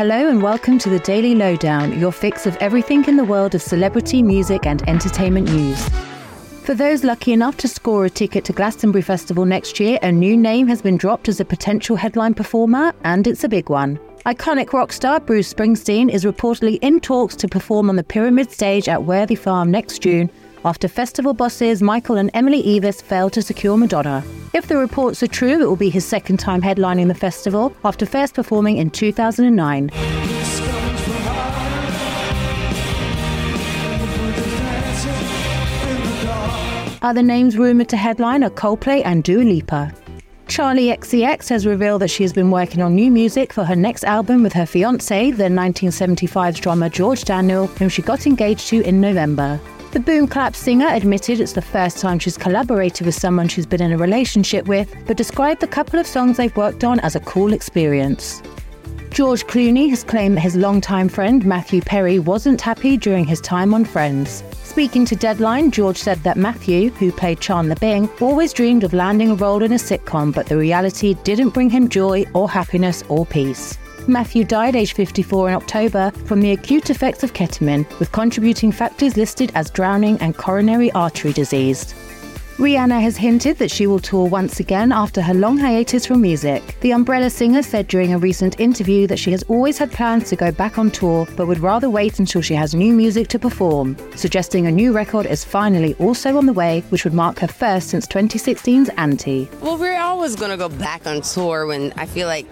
Hello and welcome to the Daily Lowdown, your fix of everything in the world of celebrity, music, and entertainment news. For those lucky enough to score a ticket to Glastonbury Festival next year, a new name has been dropped as a potential headline performer, and it's a big one. Iconic rock star Bruce Springsteen is reportedly in talks to perform on the Pyramid stage at Worthy Farm next June after festival bosses Michael and Emily Eavis failed to secure Madonna. If the reports are true, it will be his second time headlining the festival after first performing in 2009. Other names rumoured to headline are Coldplay and Dua Lipa. Charli XCX has revealed that she has been working on new music for her next album with her fiance, the 1975 drummer George Daniel, whom she got engaged to in November. The Boom Clap singer admitted it's the first time she's collaborated with someone she's been in a relationship with, but described the couple of songs they've worked on as a cool experience. George Clooney has claimed that his longtime friend Matthew Perry wasn't happy during his time on Friends. Speaking to Deadline, George said that Matthew, who played Chandler Bing, always dreamed of landing a role in a sitcom, but the reality didn't bring him joy or happiness or peace. Matthew died aged 54 in October from the acute effects of ketamine, with contributing factors listed as drowning and coronary artery disease. Rihanna has hinted that she will tour once again after her long hiatus from music. The Umbrella singer said during a recent interview that she has always had plans to go back on tour, but would rather wait until she has new music to perform, suggesting a new record is finally also on the way, which would mark her first since 2016's Anti. Well, we're always going to go back on tour when I feel like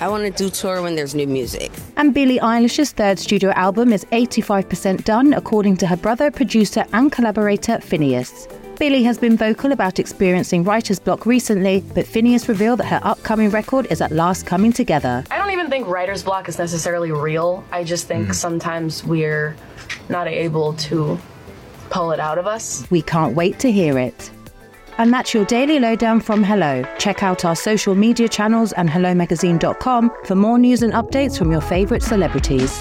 I want to do tour when there's new music. And Billie Eilish's third studio album is 85% done, according to her brother, producer, and collaborator Finneas. Billie has been vocal about experiencing writer's block recently, but Finneas revealed that her upcoming record is at last coming together. I don't even think writer's block is necessarily real. I just think mm. sometimes we're not able to pull it out of us. We can't wait to hear it. And that's your daily lowdown from Hello. Check out our social media channels and HelloMagazine.com for more news and updates from your favourite celebrities.